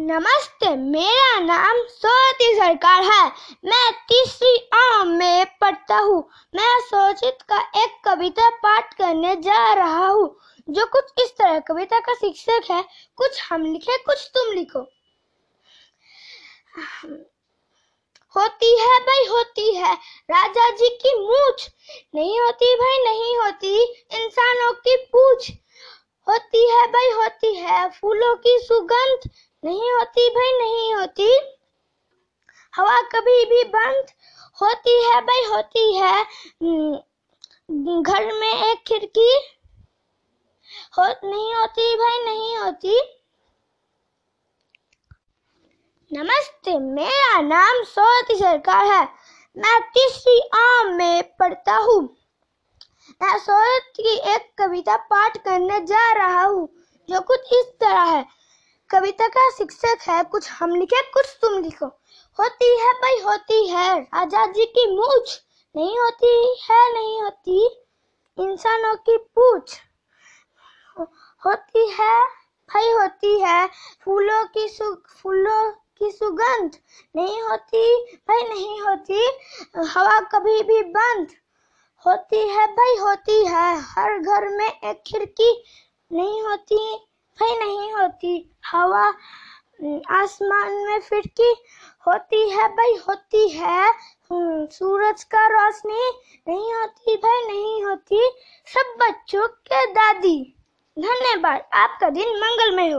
नमस्ते, मेरा नाम सोती सरकार है। मैं तीसरी आम में पढ़ता हूँ। मैं सोचित का एक कविता पाठ करने जा रहा हूँ, जो कुछ इस तरह, कविता का शिक्षक है, कुछ हम लिखे, कुछ तुम लिखो। होती है भाई, होती है, राजा जी की मूछ। नहीं होती भाई, नहीं होती, इंसानों की पूछ। होती है भाई, होती है, फूलों की सुगंध नहीं होती भाई नहीं होती। हवा कभी भी बंद होती है भाई होती है। हम्म, घर में एक खिड़की हो नहीं होती भाई नहीं होती। नमस्ते मेरा नाम सोती सरकार है। मैं तीसरी आम में पढ़ता हूँ। मैं सोत की एक कविता पाठ करने जा रहा हूँ जो कुछ इस तरह है। कविता का शिक्षक है, कुछ हम लिखे, कुछ तुम लिखो। होती है भाई, होती है। आज़ादी की मूछ नहीं होती है, नहीं होती। इंसानों की पूछ होती है भाई, होती है। फूलों की सु, फूलों की सुगंध नहीं होती भाई, नहीं होती। हवा कभी भी बंद होती है भाई, होती है। हर घर में एक खिड़की नहीं होती भाई, नहीं होती। हवा आसमान में फिरकी होती है भाई होती है। हम्म, सूरज का रोशनी नहीं होती भाई नहीं होती। सब बच्चों के दादी धन्यवाद। आपका दिन मंगलमय हो।